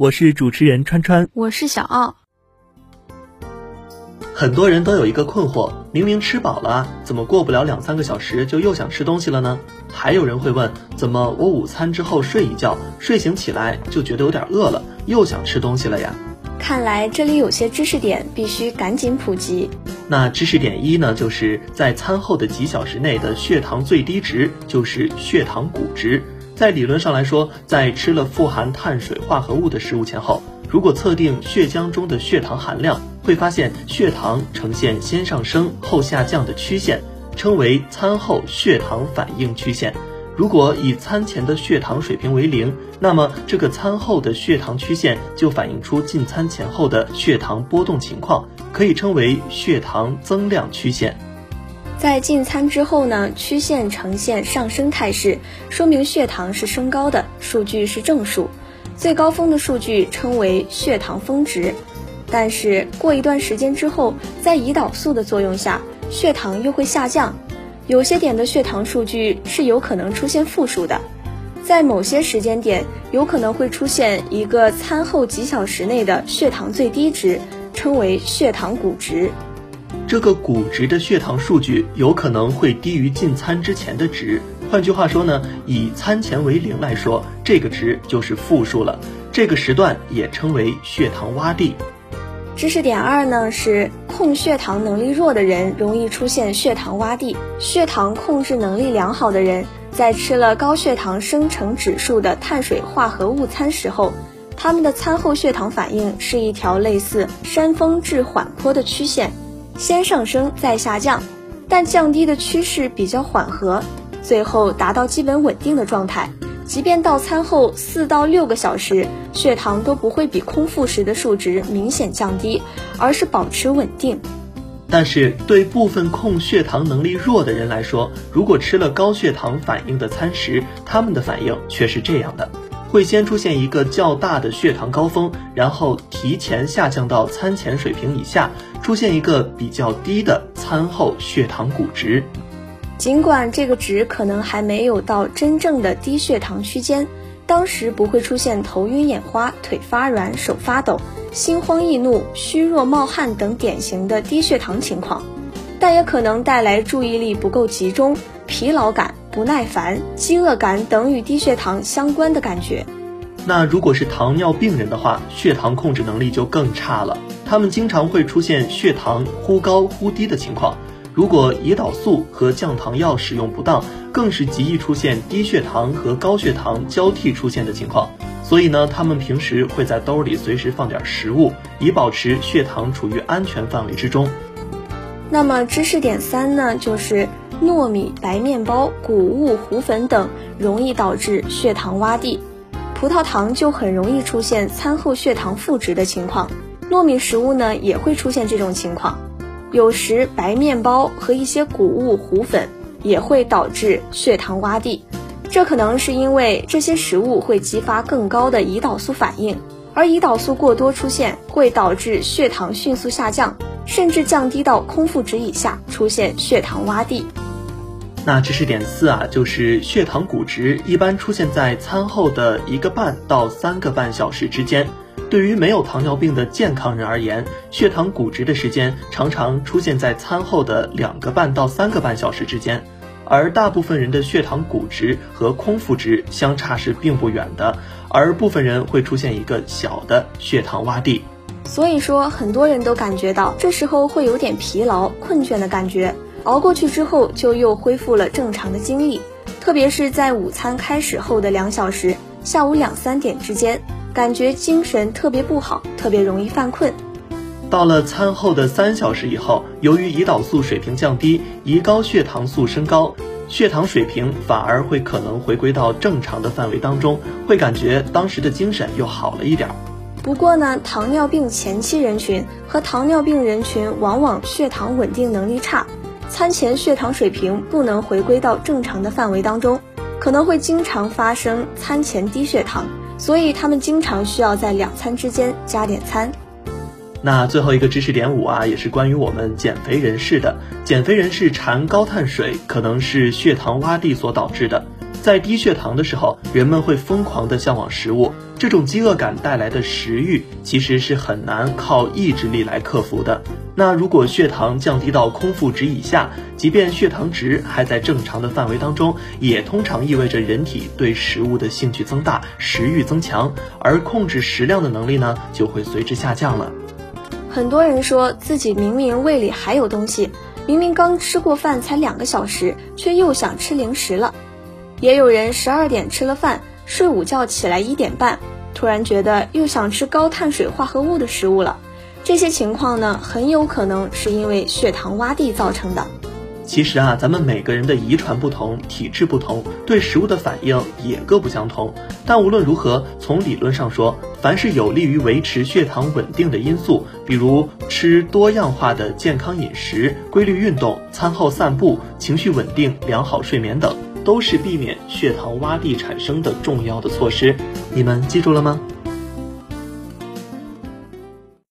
我是主持人川川。我是小奥。很多人都有一个困惑：明明吃饱了啊，怎么过不了两三个小时就又想吃东西了呢？还有人会问：怎么我午餐之后睡一觉，睡醒起来就觉得有点饿了，又想吃东西了呀？看来这里有些知识点必须赶紧普及。那知识点一呢，就是在餐后的几小时内的血糖最低值就是血糖谷值。在理论上来说，在吃了富含碳水化合物的食物前后，如果测定血浆中的血糖含量，会发现血糖呈现先上升后下降的曲线，称为餐后血糖反应曲线。如果以餐前的血糖水平为零，那么这个餐后的血糖曲线就反映出进餐前后的血糖波动情况，可以称为血糖增量曲线。在进餐之后呢，曲线呈现上升态势，说明血糖是升高的，数据是正数，最高峰的数据称为血糖峰值。但是过一段时间之后，在胰岛素的作用下，血糖又会下降，有些点的血糖数据是有可能出现负数的，在某些时间点有可能会出现一个餐后几小时内的血糖最低值，称为血糖谷值。这个谷值的血糖数据有可能会低于进餐之前的值。换句话说呢，以餐前为零来说，这个值就是负数了。这个时段也称为血糖洼地。知识点二呢是控血糖能力弱的人容易出现血糖洼地。血糖控制能力良好的人，在吃了高血糖生成指数的碳水化合物餐食后，他们的餐后血糖反应是一条类似山峰至缓坡的曲线。先上升再下降，但降低的趋势比较缓和，最后达到基本稳定的状态。即便到餐后四到六个小时，血糖都不会比空腹时的数值明显降低，而是保持稳定。但是对部分控血糖能力弱的人来说，如果吃了高血糖反应的餐食，他们的反应却是这样的。会先出现一个较大的血糖高峰，然后提前下降到餐前水平以下，出现一个比较低的餐后血糖谷值。尽管这个值可能还没有到真正的低血糖区间，当时不会出现头晕眼花、腿发软、手发抖、心慌易怒、虚弱冒汗等典型的低血糖情况，但也可能带来注意力不够集中、疲劳感。不耐烦、饥饿感等与低血糖相关的感觉。那如果是糖尿病人的话，血糖控制能力就更差了。他们经常会出现血糖忽高忽低的情况。如果胰岛素和降糖药使用不当，更是极易出现低血糖和高血糖交替出现的情况。所以呢，他们平时会在兜里随时放点食物，以保持血糖处于安全范围之中。那么知识点三呢，就是。糯米、白面包、谷物、糊粉等容易导致血糖洼地，葡萄糖就很容易出现餐后血糖负值的情况。糯米食物呢也会出现这种情况，有时白面包和一些谷物、糊粉也会导致血糖洼地。这可能是因为这些食物会激发更高的胰岛素反应，而胰岛素过多出现会导致血糖迅速下降，甚至降低到空腹值以下，出现血糖洼地。那知识点四啊，就是血糖谷值一般出现在餐后的一个半到三个半小时之间。对于没有糖尿病的健康人而言，血糖谷值的时间常常出现在餐后的两个半到三个半小时之间。而大部分人的血糖谷值和空腹值相差是并不远的，而部分人会出现一个小的血糖洼地。所以说，很多人都感觉到这时候会有点疲劳、困倦的感觉。熬过去之后，就又恢复了正常的精力，特别是在午餐开始后的两小时，下午两三点之间，感觉精神特别不好，特别容易犯困。到了餐后的三小时以后，由于胰岛素水平降低，胰高血糖素升高，血糖水平反而会可能回归到正常的范围当中，会感觉当时的精神又好了一点儿。不过呢，糖尿病前期人群和糖尿病人群往往血糖稳定能力差，餐前血糖水平不能回归到正常的范围当中，可能会经常发生餐前低血糖，所以他们经常需要在两餐之间加点餐。那最后一个知识点五啊，也是关于我们减肥人士的。减肥人士馋高碳水，可能是血糖洼地所导致的。在低血糖的时候，人们会疯狂地向往食物，这种饥饿感带来的食欲，其实是很难靠意志力来克服的。那如果血糖降低到空腹值以下，即便血糖值还在正常的范围当中，也通常意味着人体对食物的兴趣增大，食欲增强，而控制食量的能力呢，就会随之下降了。很多人说自己明明胃里还有东西，明明刚吃过饭才两个小时，却又想吃零食了。也有人十二点吃了饭，睡午觉起来一点半，突然觉得又想吃高碳水化合物的食物了。这些情况呢，很有可能是因为血糖洼地造成的。其实啊，咱们每个人的遗传不同，体质不同，对食物的反应也各不相同。但无论如何，从理论上说，凡是有利于维持血糖稳定的因素，比如吃多样化的健康饮食、规律运动、餐后散步、情绪稳定、良好睡眠等，都是避免血糖洼地产生的重要的措施。你们记住了吗？